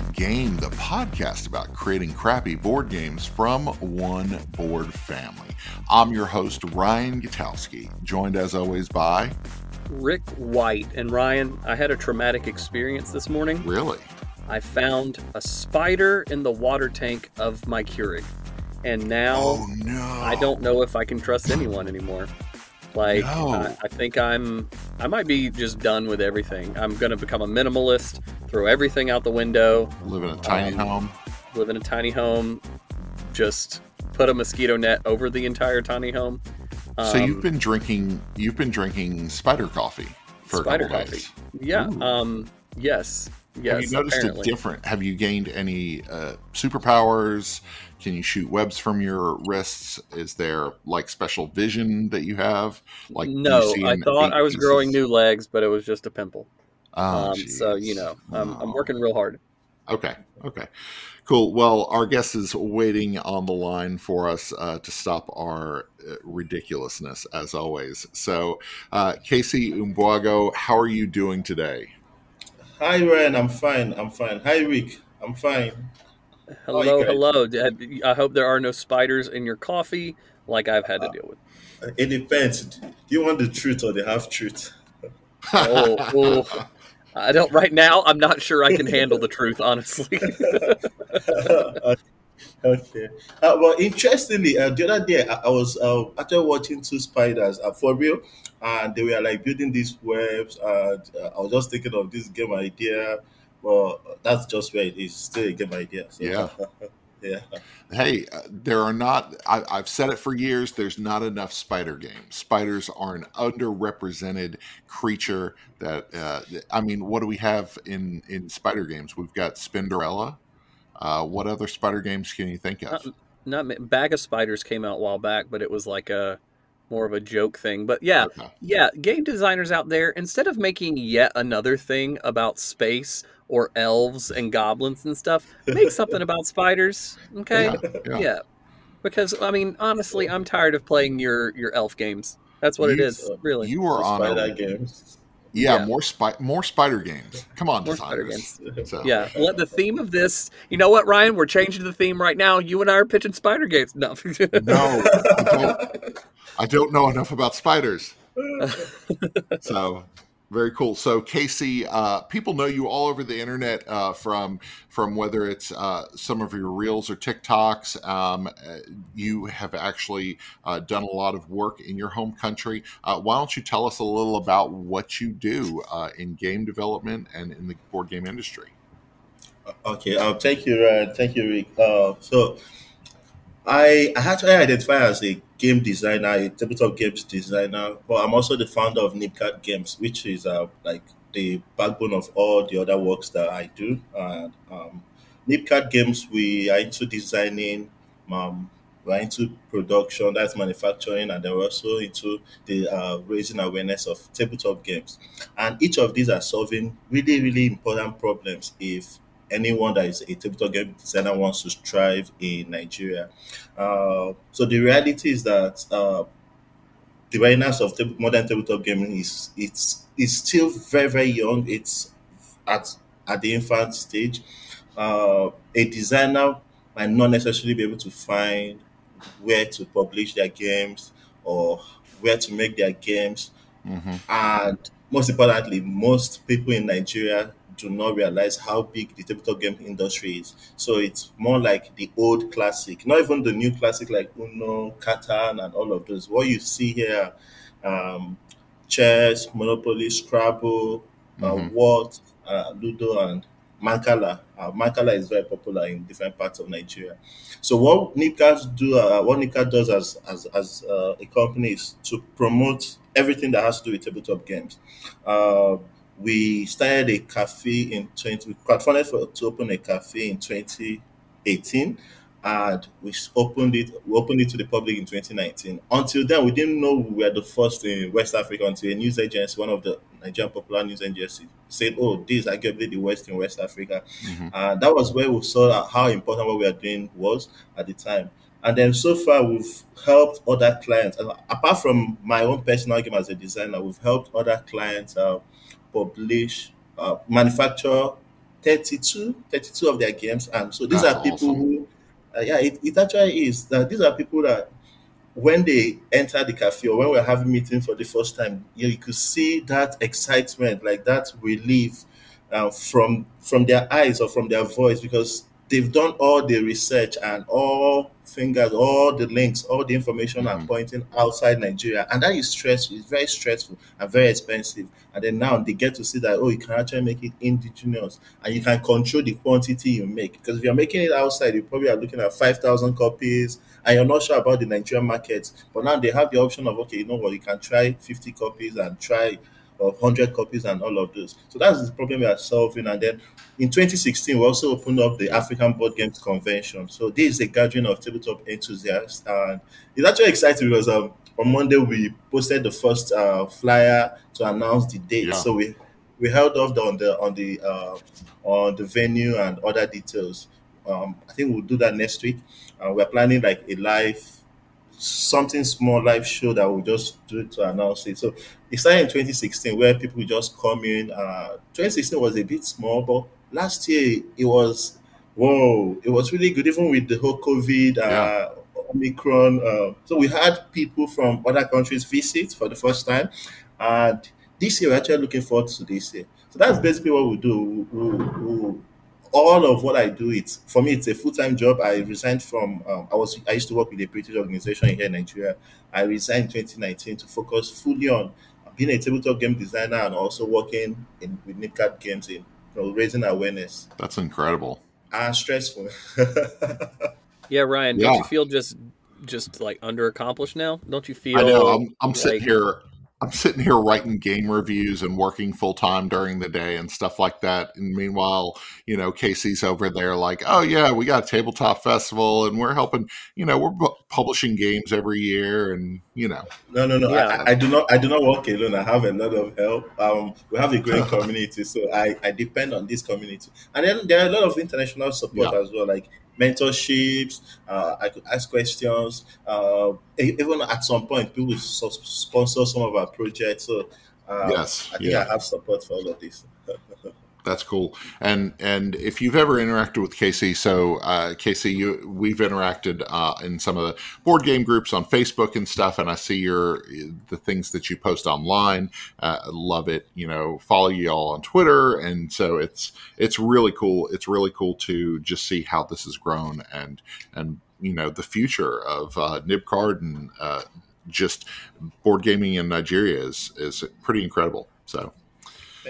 Welcome to Will It Game, the podcast about creating crappy board games from one board family. I'm your host, Ryan Gutowski, joined as always by Rick White. And Ryan, I had a traumatic experience this morning. Really? I found a spider in the water tank of my Keurig. And now Oh no. I don't know if I can trust anyone anymore. Like No. I, I think I'm I might be just done with everything. I'm gonna become a minimalist, throw everything out the window, live in a tiny Um, home. live in a tiny home, just put a mosquito net over the entire tiny home. so you've Um, been drinking you've been drinking spider coffee for Spider a couple coffee. days. Yeah. Ooh. Um yes. Yes. Have you noticed apparently. it different? Have you gained any uh, superpowers? Can you shoot webs from your wrists? Is there like special vision that you have? Like no, I thought I was growing new legs, but it was just a pimple. Oh, um, so you know, I'm, I'm working real hard. Okay. Okay. Cool. Well, our guest is waiting on the line for us uh, to stop our uh, ridiculousness, as always. So, uh, Casey Ogbuagu, how are you doing today? Hi Ryan, I'm fine. I'm fine. Hi Rick, I'm fine. How are you Hello, hello. I hope there are no spiders in your coffee, like I've had to Uh, deal with. It depends. Do you want the truth or the half truth? Oh, oh. I don't. Right now, I'm not sure I can handle the truth. Honestly, okay. Uh, well, interestingly, uh, the other day I, I was uh, actually watching two spiders uh, for real, and they were like building these webs. And uh, I was just thinking of this game idea. Well, that's just where it is. Still a game idea. So, Yeah. yeah. Hey, uh, there are not, I, I've said it for years, there's not enough spider games. Spiders are an underrepresented creature that, uh, I mean, what do we have in, in spider games? We've got Spinderella. Uh, what other spider games can you think of? not, not bag of spiders came out a while back, but it was like a more of a joke thing. But yeah, Okay. yeah, game designers out there, instead of making yet another thing about space or elves and goblins and stuff, make something about spiders. Okay. Yeah, yeah. Yeah. Because I mean, honestly, I'm tired of playing your your elf games. That's what it You- is, really. You are on Spider a, games. yeah, Yeah. more spy, more spider games. Come on, More spider designers. So, yeah. Let the theme of this. You know what, Ryan? We're changing the theme right now. You and I are pitching spider games. No. No, I don't, I don't know enough about spiders. so very cool so casey uh, people know you all over the internet uh, from from whether it's uh, some of your reels or tiktoks um, uh, you have actually uh, done a lot of work in your home country uh, why don't you tell us a little about what you do in game development and in the board game industry Okay, um, thank you, Ryan. Thank you, Rick. Uh, so, I I actually identify as a game designer, a tabletop games designer, but I'm also the founder of Nibcard Games, which is uh, like the backbone of all the other works that I do. And um, Nibcard Games, we are into designing, um, we're into production, that's manufacturing, and then we're also into the uh, raising awareness of tabletop games. And each of these are solving really, really important problems if anyone that is a tabletop game designer wants to strive in Nigeria. Uh, so the reality is that uh, the awareness of tab- modern tabletop gaming is it's it's still very very young. It's at at the infant stage. Uh, a designer might not necessarily be able to find where to publish their games or where to make their games hmm and most importantly, most people in Nigeria do not realize how big the tabletop game industry is. So it's more like the old classic, not even the new classic like Uno, Catan, and all of those. What you see here, um, chess, Monopoly, Scrabble, uh, Mhm. Word, uh, Ludo, and Mancala. Uh, Mancala is very popular in different parts of Nigeria. So what Nibcard do, uh, what Nibcard does as as, as uh, a company is to promote everything that has to do with tabletop games. We started a cafe in 20, we crowdfunded for, to open a cafe in 2018 and we opened it, we opened it to the public in 2019. Until then, we didn't know we were the first in West Africa until a news agency, one of the Nigerian popular news agencies, said, oh, this is arguably the worst in West Africa. Mhm. And that was where we saw how important what we are doing was at the time. And then so far, we've helped other clients. And apart from my own personal game as a designer, we've helped other clients uh, publish, uh, manufacture 32, 32 of their games, and so these That's are people awesome. who, uh, yeah, it, it actually is that these are people that when they enter the cafe or when we're having meeting for the first time, you, you could see that excitement, like that relief uh, from from their eyes or from their voice because they've done all the research and all fingers, all the links, all the information are Mhm. pointing outside Nigeria, and that is stressful. It's very stressful and very expensive. And then now they get to see that oh, you can actually make it indigenous, and you can control the quantity you make. Because if you're making it outside, you probably are looking at five thousand copies, and you're not sure about the Nigerian market. But now they have the option of okay, you know what, you can try fifty copies and try or 100 copies and all of those. So that's the problem we are solving. And then in 2016, we also opened up the African Board Games Convention. So this is a gathering of tabletop enthusiasts. And it's actually exciting because um, on Monday we posted the first uh, flyer to announce the date. Yeah. So we we held off on the on the uh, on the venue and other details. Um, I think we'll do that next week. Uh, we're planning like a live something small live show that we'll just do to announce it. So it started in 2016 where people just come in. Uh, 2016 was a bit small, but last year it was whoa, it was really good, even with the whole COVID, uh, Yeah. Omicron. Uh, so we had people from other countries visit for the first time, and this year we're actually looking forward to this year. So that's basically what we do. We, we, we, all of what I do, it's for me, it's a full time job. I resigned from. Um, I was I used to work with a British organization here in Nigeria. I resigned in 2019 to focus fully on being a tabletop game designer and also working in with Nibcard Games in you know, raising awareness That's incredible. and stressful. Yeah, Ryan, don't you feel just just like under accomplished now? Don't you feel I know. I'm I'm sitting here. I'm sitting here writing game reviews and working full time during the day and stuff like that. And meanwhile, you know, Casey's over there like, oh yeah, we got a tabletop festival and we're helping. You know, we're bu- publishing games every year, and you know, No, no, no. Yeah. I, I do not. I do not work alone. I have a lot of help. Um, we have a great community, so I, I depend on this community. And then there are a lot of international support Yeah. as well, like mentorships. Uh, I could ask questions. Uh, even at some point, people so- sponsor some of our projects. So uh, yes, I think yeah. I have support for all of this. That's cool. And and if you've ever interacted with Casey, so uh, Casey, you we've interacted uh, in some of the board game groups on Facebook and stuff, and I see your the things that you post online. Uh, love it. You know, follow you all on Twitter, and so it's it's really cool. It's really cool to just see how this has grown and and you know the future of uh, Nibcard and uh, just board gaming in Nigeria is is pretty incredible. So.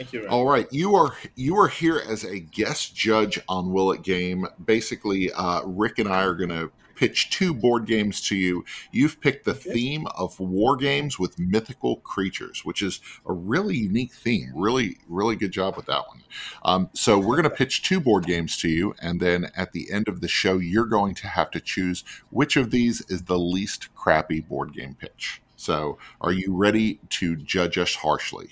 Thank you. Ryan. All right, you are you are here as a guest judge on Will It Game. Basically, uh, Rick and I are going to pitch two board games to you. You've picked the Okay. theme of war games with mythical creatures, which is a really unique theme. Really, really good job with that one. Um, so we're going to pitch two board games to you, and then at the end of the show, you're going to have to choose which of these is the least crappy board game pitch. So, are you ready to judge us harshly?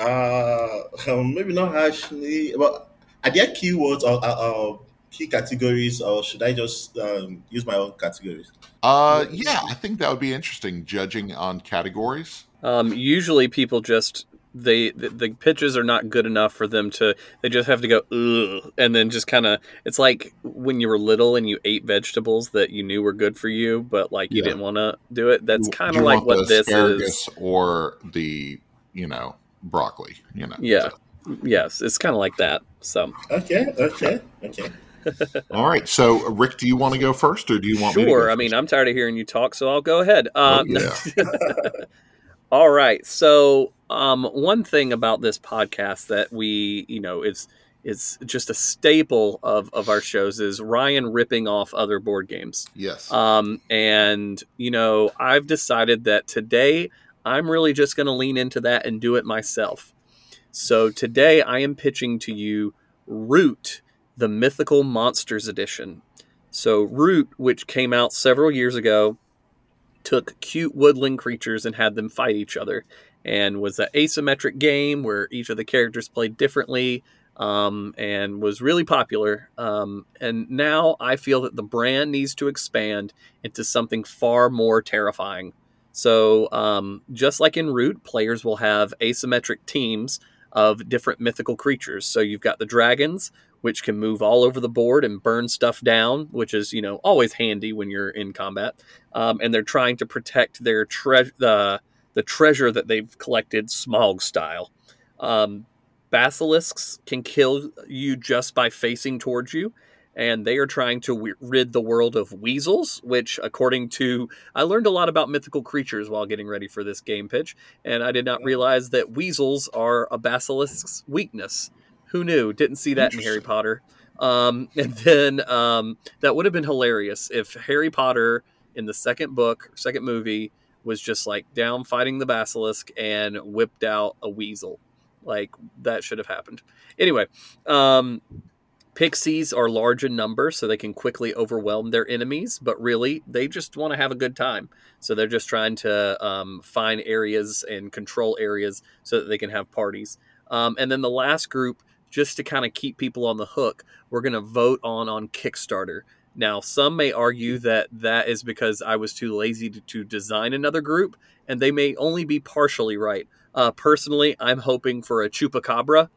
Uh, um, maybe not harshly, but are there keywords or uh, uh, key categories, or should I just um, use my own categories? Uh, yeah, I think that would be interesting. Judging on categories. Um, usually people just they the, the pitches are not good enough for them to they just have to go Ugh, and then just kind of it's like when you were little and you ate vegetables that you knew were good for you but like you Yeah. didn't want to do it that's kind of like what this is or the you know broccoli. You know. Yeah. So- yes it's kind of like that so Okay, okay, okay. all right. So, Rick, do you want to go first, or do you want me to sure go i mean i'm tired of hearing you talk so i'll go ahead um, Oh, all right so um, one thing about this podcast that we you know is is just a staple of of our shows is ryan ripping off other board games yes. um, and you know i've decided that today i'm really just going to lean into that and do it myself so today i am pitching to you root the mythical monsters edition so root which came out several years ago took cute woodland creatures and had them fight each other and was an asymmetric game where each of the characters played differently um, and was really popular. Um, and now I feel that the brand needs to expand into something far more terrifying. So, um, just like in Root, players will have asymmetric teams of different mythical creatures. So you've got the dragons, which can move all over the board and burn stuff down, which is you know always handy when you're in combat. Um, and they're trying to protect their tre- the the treasure that they've collected, Smaug style. Um, basilisks can kill you just by facing towards you and they are trying to rid the world of weasels, which, according to, I learned a lot about mythical creatures while getting ready for this game pitch, and I did not realize that weasels are a basilisk's weakness. Who knew? Didn't see that in Harry Potter. Um, and then um, that would have been hilarious if Harry Potter in the second book, second movie, was just like down fighting the basilisk and whipped out a weasel. Like that should have happened. Anyway, um, Pixies are large in number, so they can quickly overwhelm their enemies, but really, they just want to have a good time. So they're just trying to um, find areas and control areas so that they can have parties. Um, and then the last group, just to kind of keep people on the hook, we're going to vote on on Kickstarter. Now, some may argue that that is because I was too lazy to, to design another group, and they may only be partially right. Uh, personally, I'm hoping for a Chupacabra,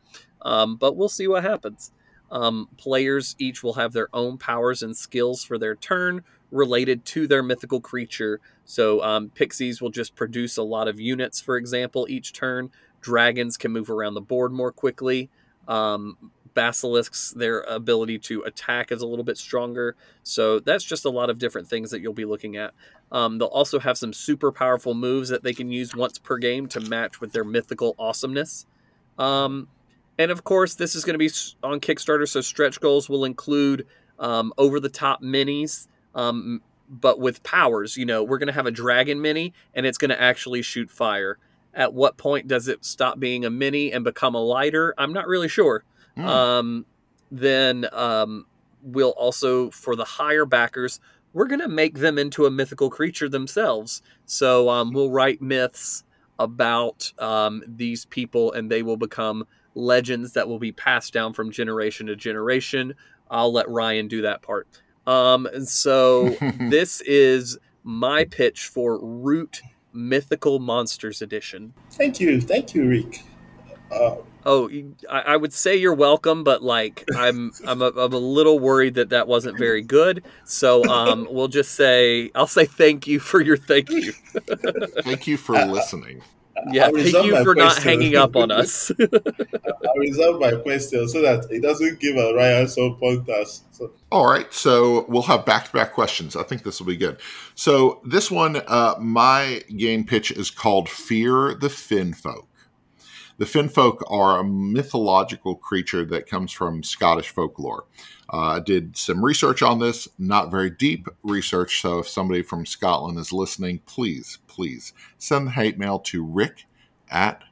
um, but we'll see what happens. Um, players each will have their own powers and skills for their turn related to their mythical creature. So, um, pixies will just produce a lot of units, for example, each turn. Dragons can move around the board more quickly. Um, basilisks, their ability to attack is a little bit stronger. So, that's just a lot of different things that you'll be looking at. Um, they'll also have some super powerful moves that they can use once per game to match with their mythical awesomeness. Um, and of course, this is going to be on Kickstarter, so stretch goals will include um, over the top minis, um, but with powers. You know, we're going to have a dragon mini, and it's going to actually shoot fire. At what point does it stop being a mini and become a lighter? I'm not really sure. Mm. Um, then um, we'll also, for the higher backers, we're going to make them into a mythical creature themselves. So um, we'll write myths about um, these people, and they will become legends that will be passed down from generation to generation. I'll let Ryan do that part. Um, and so this is my pitch for Root Mythical Monsters Edition. Thank you, thank you, Rick. Uh, oh, I, I, would say you're welcome, but like I'm, I'm a, I'm a little worried that that wasn't very good. So um, we'll just say I'll say thank you for your thank you. thank you for listening. Yeah, thank you for not hanging up on us. I reserve my question so that it doesn't give a Ryan some pointers. So. All right, so we'll have back-to-back questions. I think this will be good. So this one, uh, my game pitch is called "Fear the Finfolk." The Finfolk are a mythological creature that comes from Scottish folklore. Uh, I uh, did some research on this, not very deep research. So if somebody from Scotland is listening, please, please send the hate mail to rick at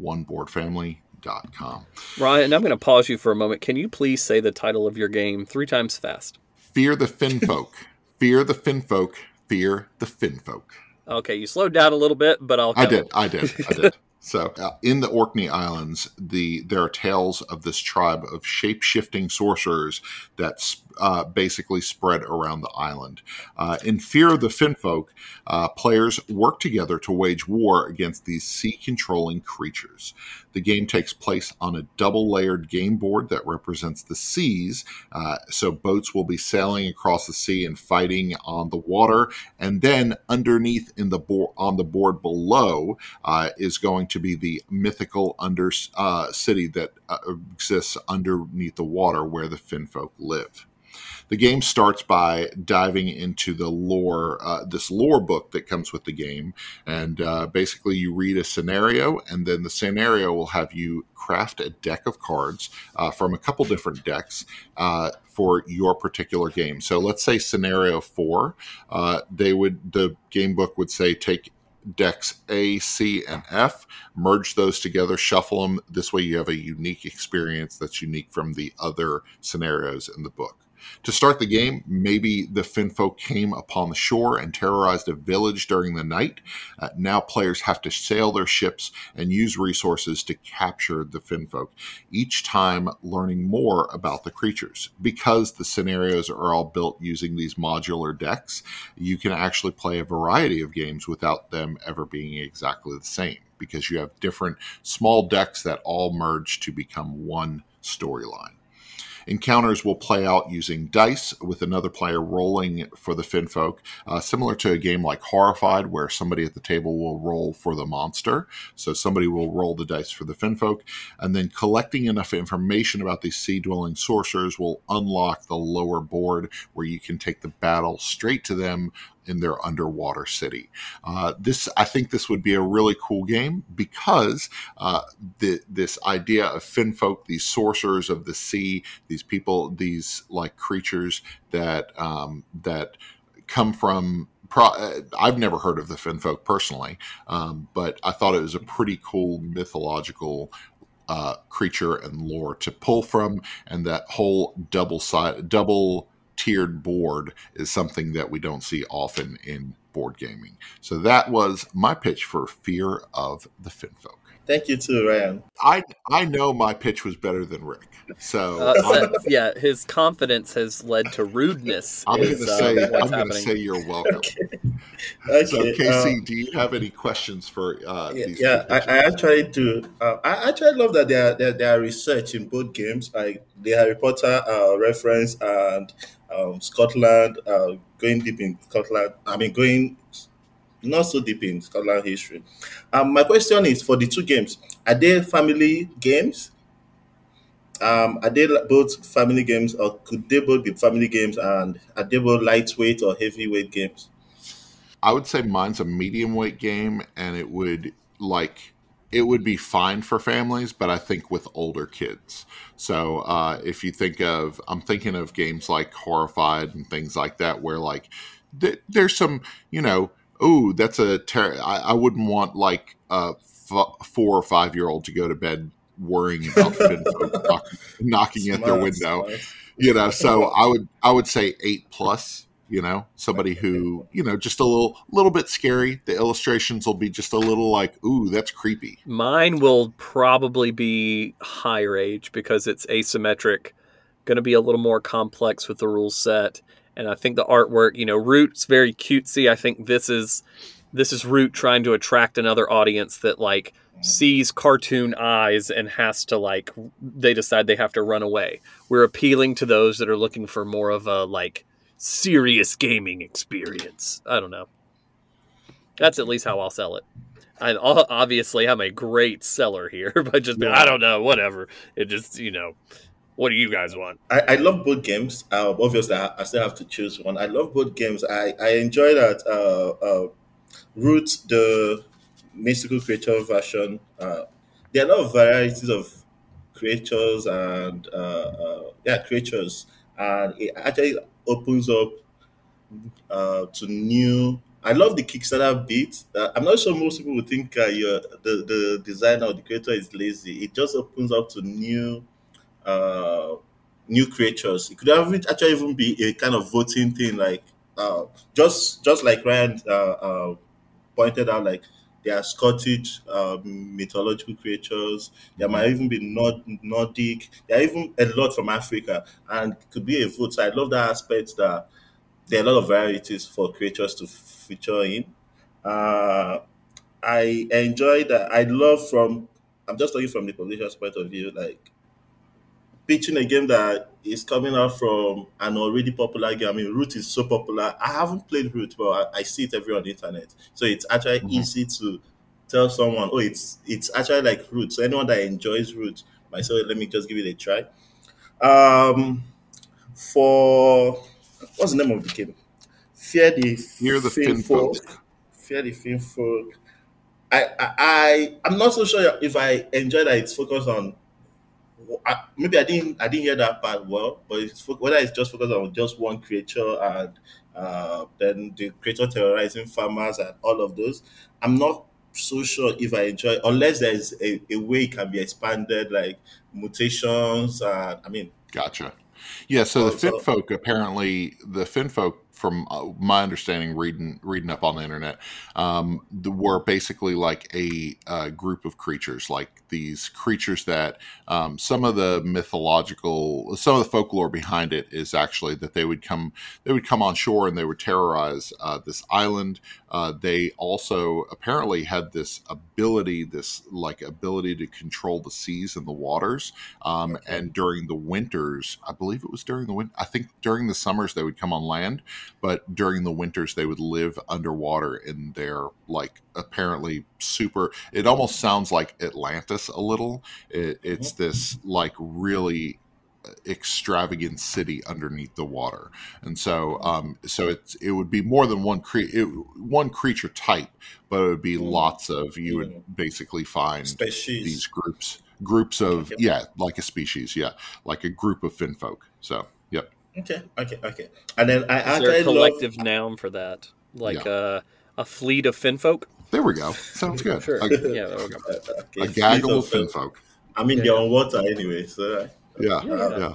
oneboardfamily.com. Ryan, I'm going to pause you for a moment. Can you please say the title of your game three times fast? Fear the Finfolk. fear the Finfolk. Fear the Finfolk. Okay, you slowed down a little bit, but I'll. I did. I did. I did. So, uh, in the Orkney Islands, the there are tales of this tribe of shape shifting sorcerers that uh, basically spread around the island. Uh, in Fear of the Finfolk, uh, players work together to wage war against these sea controlling creatures. The game takes place on a double layered game board that represents the seas. Uh, so boats will be sailing across the sea and fighting on the water. And then underneath in the board on the board below uh, is going to be the mythical under uh, city that exists underneath the water where the Finfolk live. The game starts by diving into the lore, uh, this lore book that comes with the game. And uh, basically, you read a scenario, and then the scenario will have you craft a deck of cards uh, from a couple different decks uh, for your particular game. So let's say scenario four, uh, they would the game book would say take decks A, C, and F, merge those together, shuffle them. This way, you have a unique experience that's unique from the other scenarios in the book. To start the game, maybe the Finfolk came upon the shore and terrorized a village during the night. Uh, now players have to sail their ships and use resources to capture the Finfolk, each time learning more about the creatures. Because the scenarios are all built using these modular decks, you can actually play a variety of games without them ever being exactly the same. because you have different small decks that all merge to become one storyline. Encounters will play out using dice with another player rolling for the Finfolk, uh, similar to a game like Horrified, where somebody at the table will roll for the monster. So somebody will roll the dice for the Finfolk, and then collecting enough information about these sea dwelling sorcerers will unlock the lower board where you can take the battle straight to them in their underwater city. Uh, this, I think, this would be a really cool game because uh, the, this idea of finfolk, these sorcerers of the sea, these people, these like creatures that um, that come from Pro, uh, I've never heard of the Finfolk personally, um, but I thought it was a pretty cool mythological uh, creature and lore to pull from, and that whole double side, double tiered board is something that we don't see often in board gaming. So that was my pitch for Fear of the Finfolk. Thank you too, Ryan. I I know my pitch was better than Rick. So, uh, so yeah, his confidence has led to rudeness. I'm going to uh, say I'm going to say you're welcome. okay. okay. So, Casey, uh, do you have any questions for uh, yeah, these? Yeah, I, I, actually do. Uh, I actually love that there there, there are research in both games, like the Harry Potter uh, reference and um, Scotland, uh, going deep in Scotland. I mean, going not so deep in Scotland history. Um, my question is for the two games: Are they family games? Um, are they both family games, or could they both be family games? And are they both lightweight or heavyweight games? I would say mine's a medium weight game, and it would like it would be fine for families, but I think with older kids. So uh, if you think of, I'm thinking of games like Horrified and things like that, where like th- there's some, you know, oh, that's a ter- I, I wouldn't want like a f- four or five year old to go to bed worrying about knock, knocking at their window. Smart. You know, so I would I would say eight plus you know somebody who you know just a little little bit scary the illustrations will be just a little like ooh that's creepy mine will probably be higher age because it's asymmetric going to be a little more complex with the rule set and i think the artwork you know root's very cutesy i think this is this is root trying to attract another audience that like sees cartoon eyes and has to like they decide they have to run away we're appealing to those that are looking for more of a like serious gaming experience. I don't know. That's at least how I'll sell it. I obviously I'm a great seller here, but just yeah. I don't know, whatever. It just you know, what do you guys want? I, I love both games. Uh, obviously, I, I, still have to choose one. I love both games. I I enjoy that. Uh, uh, Root the mystical creature version. Uh, there are a lot of varieties of creatures and uh, uh, yeah creatures, and it actually opens up uh, to new. I love the Kickstarter bit. I'm not sure most people would think you're, the the designer or the creator is lazy. It just opens up to new uh, new creatures. It could have actually even be a kind of voting thing, like uh, just just like Ryan uh, uh, pointed out, like there are Scottish uh, mythological creatures. There might even be Nord- Nordic. There are even a lot from Africa, and it could be a vote. So I love that aspect that there are a lot of varieties for creatures to feature in. Uh, I enjoy that. I love from. I'm just talking from the publisher's point of view. Like pitching a game that is coming out from an already popular game. I mean, Root is so popular. I haven't played Root, but I, I see it everywhere on the internet. So it's actually mm-hmm. easy to tell someone, oh, it's it's actually like Root. So anyone that enjoys Root might say, let me just give it a try. Um, for what's the name of the game? Fear the Near the Finfolk. Fear the Finfolk. I, I I I'm not so sure if I enjoy that it's focused on I, maybe I didn't I didn't hear that part well, but it's, whether it's just focused on just one creature and uh, then the creature terrorizing farmers and all of those, I'm not so sure if I enjoy unless there's a, a way it can be expanded like mutations. Uh, I mean, gotcha. Yeah, so the Finfolk apparently the Finfolk from uh, my understanding, reading reading up on the internet, um, the, were basically like a, uh, group of creatures, like these creatures that um, some of the mythological, some of the folklore behind it is actually that they would come they would come on shore and they would terrorize uh, this island. Uh, they also apparently had this ability, this like ability to control the seas and the waters. Um, and during the winters, I believe it was during the winter. I think during the summers they would come on land, but during the winters they would live underwater in their like apparently super. It almost sounds like Atlantis a little. It, it's this like really extravagant city underneath the water, and so um, so it's it would be more than one cre- it, one creature type, but it would be lots of you would basically find Species. these groups groups of yeah like a species yeah like a group of finfolk. So yep Okay, okay, okay. And then I Is there actually a love collective noun for that? Like uh, a fleet of finfolk? there we go sounds good. Sure. A, yeah, there we go. okay, a fleet gaggle of of, finfolk. I mean, Yeah, they're on water anyway, so. Yeah Yeah. yeah.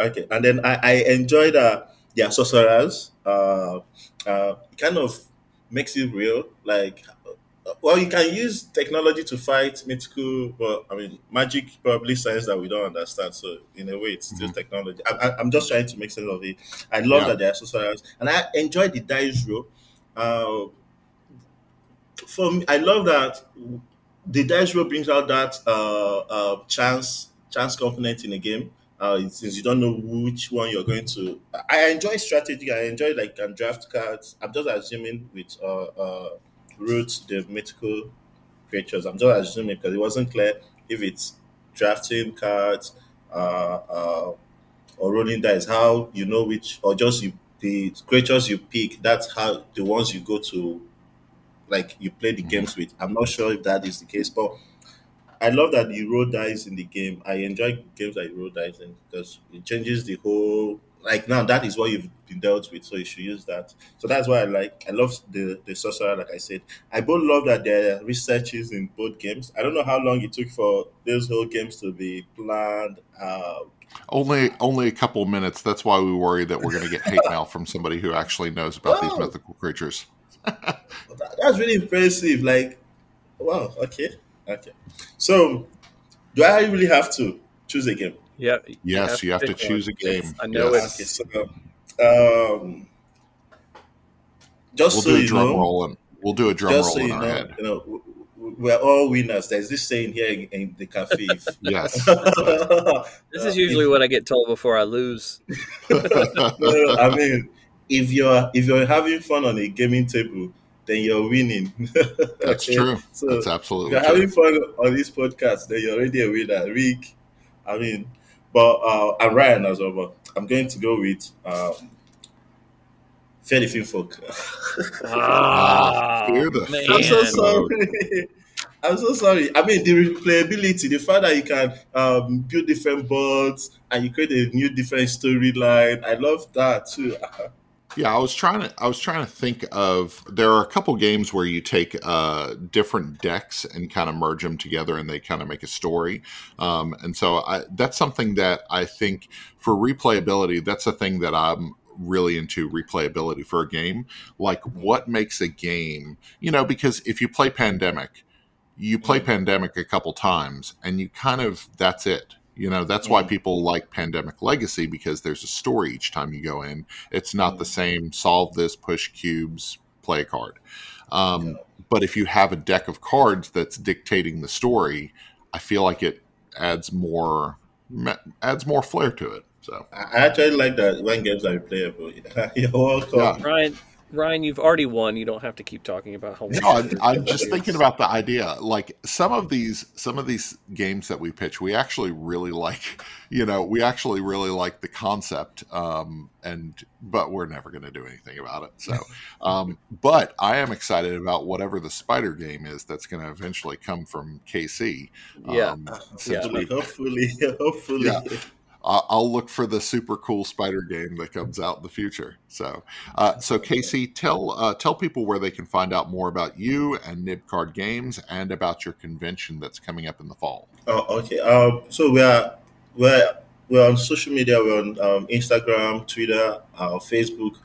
Okay, and then I, I enjoyed uh, their sorcerers. Uh, uh, kind of makes it real. Like, well, you can use technology to fight mythical, but I mean, magic probably science that we don't understand. So, in a way, it's still Mhm. technology. I, I, I'm just trying to make sense of it. I love Yeah. that they are sorcerers, and I enjoy the dice roll. Uh, for me, I love that the dice roll brings out that uh, uh, chance chance component in a game. Uh, since you don't know which one you're going to, I enjoy strategy. I enjoy like draft cards. I'm just assuming with uh, the mythical creatures. I'm just assuming because it wasn't clear if it's drafting cards uh, uh, or rolling dice. How you know which, or just you the creatures you pick. That's how the ones you go to like you play the Mhm. games with. I'm not sure if that is the case, but I love that you roll dice in the game. I enjoy games that you roll dice in because it changes the whole. Like now, that is what you've been dealt with, so you should use that. So that's why I like. I love the the sorcerer. Like I said, I both love that there are researches in both games. I don't know how long it took for those whole games to be planned. Uh, Only only a couple minutes. That's why we worry that we're going to get hate mail from somebody who actually knows about these Oh. mythical creatures. that's really impressive. Like, wow. Okay. Okay. So, do I really have to choose a game? Yeah. Yes, you have to pick choose a game. I know Yes. Okay, so um, just We'll so do a you drum know, roll and we'll do a drum just roll so in you our know, head. you know, w- w- we're all winners. There's this saying here in, in the cafe. if- Yes. This is usually if- what I get told before I lose. no, I mean, if you're if you're having fun on a gaming table, then you're winning. That's Okay? true. So That's if absolutely you're true. having fun on this podcast, then you're already a winner. Rick, I mean, but uh, and Ryan as well. But I'm going to go with um, Fairly Fin Folk. Ah, fear the man. I'm so sorry. I'm so sorry. I mean, the replayability, the fact that you can um, build different boards and you create a new different storyline. I love that too. Yeah, I was trying to. I was trying to think of. There are a couple games where you take uh, different decks and kind of merge them together, and they kind of make a story. Um, and so I, that's something that I think for replayability, that's a thing that I'm really into replayability for a game. Like, what makes a game? You know, because if you play Pandemic, you play Mm. Pandemic a couple times, and you kind of that's it. You know, that's why Mm. people like Pandemic Legacy because there's a story each time you go in. It's not the Mm. same solve this, push cubes, play a card. Um, Yeah. But if you have a deck of cards that's dictating the story, I feel like it adds more adds more flair to it. So I I actually like that when games are replayable. You're welcome. Yeah. Ryan, Ryan, you've already won. You don't have to keep talking about how. no, I'm, I'm just thinking about the idea. Like some of these some of these games that we pitch, we actually really like. You know, we actually really like the concept, um, and but we're never going to do anything about it. So, um, but I am excited about whatever the spider game is that's going to eventually come from KC. Yeah. Um, since Yeah. we Hopefully, hopefully. Yeah. I'll look for the super cool spider game that comes out in the future. So, uh, so Casey, tell uh, tell people where they can find out more about you and Nib Card Games and about your convention that's coming up in the fall. Oh, okay. Um, so we are we're we're on social media. We're on um, Instagram, Twitter, uh, Facebook.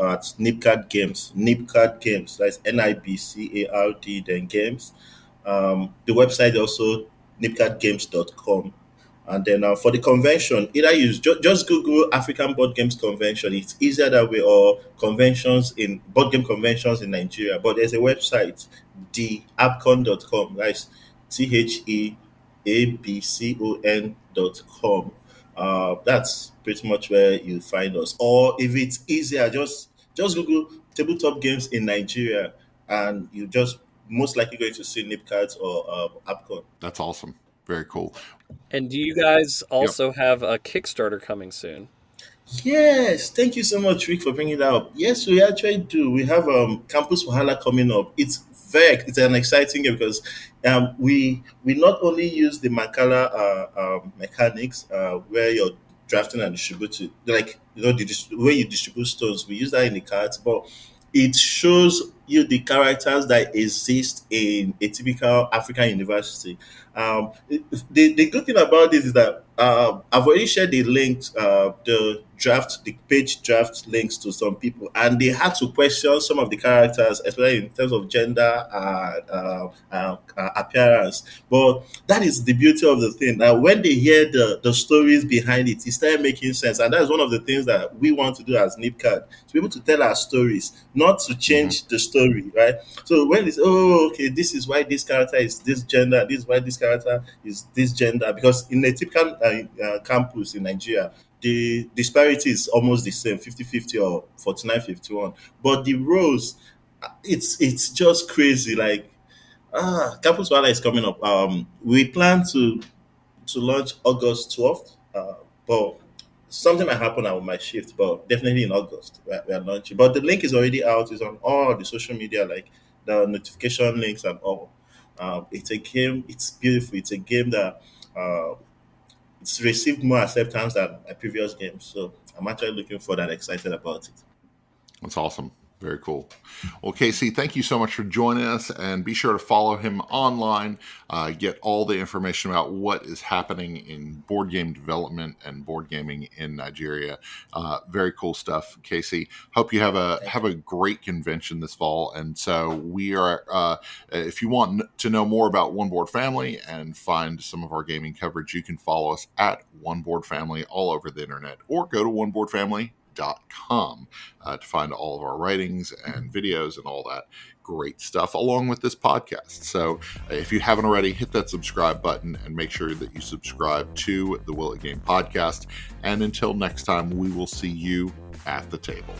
at Nibcard Games. Nibcard Games. That's N I B C A R D then Games. Um, the website also nibcardgames.com. And then uh, for the convention, either use ju- just Google African Board Games Convention. It's easier that way, or conventions in board game conventions in Nigeria. But there's a website, theabcon.com. That's T H E A B C O N dot com. Uh, that's pretty much where you find us. Or if it's easier, just just Google tabletop games in Nigeria, and you just most likely going to see Nibcards or uh, ABCon. That's awesome. Very cool. And do you guys also yep. have a Kickstarter coming soon? Yes, thank you so much, Rick, for bringing that up. Yes, we actually do. We have um, Campus Wahala coming up. It's very, it's an exciting game because um, we we not only use the Mancala uh, um, mechanics uh, where you're drafting and distributing, like you know the way you distribute stones. We use that in the cards, but it shows you the characters that exist in a typical African university. Um, the, the good thing about this is that uh, I've already shared the links, uh, the draft, the page draft links to some people, and they had to question some of the characters, especially in terms of gender and uh, uh, uh, appearance. But that is the beauty of the thing. Now, when they hear the, the stories behind it, it started making sense, and that's one of the things that we want to do as Nibcard to be able to tell our stories, not to change mm-hmm. the story, right? So when it's oh okay, this is why this character is this gender, this is why this character is this gender, because in a typical uh, uh, campus in Nigeria, the disparity is almost the same 50-50 or 49-51 but the roles it's it's just crazy like ah campus Wahala is coming up um we plan to to launch august 12th uh, but something might happen on my shift but definitely in august we are, launching but the link is already out it's on all the social media like the notification links and all um, it's a game it's beautiful it's a game that uh, it's received more acceptance than my previous games. So I'm actually looking forward and excited about it. That's awesome. Very cool. Well, Casey, thank you so much for joining us, and be sure to follow him online. Uh, get all the information about what is happening in board game development and board gaming in Nigeria. Uh, very cool stuff, Casey. Hope you have a have a great convention this fall. And so we are. Uh, if you want to know more about One Board Family and find some of our gaming coverage, you can follow us at One Board Family all over the internet, or go to One Board Family com uh, to find all of our writings and videos and all that great stuff along with this podcast. So if you haven't already, hit that subscribe button and make sure that you subscribe to the Will It Game podcast. And until next time, we will see you at the table.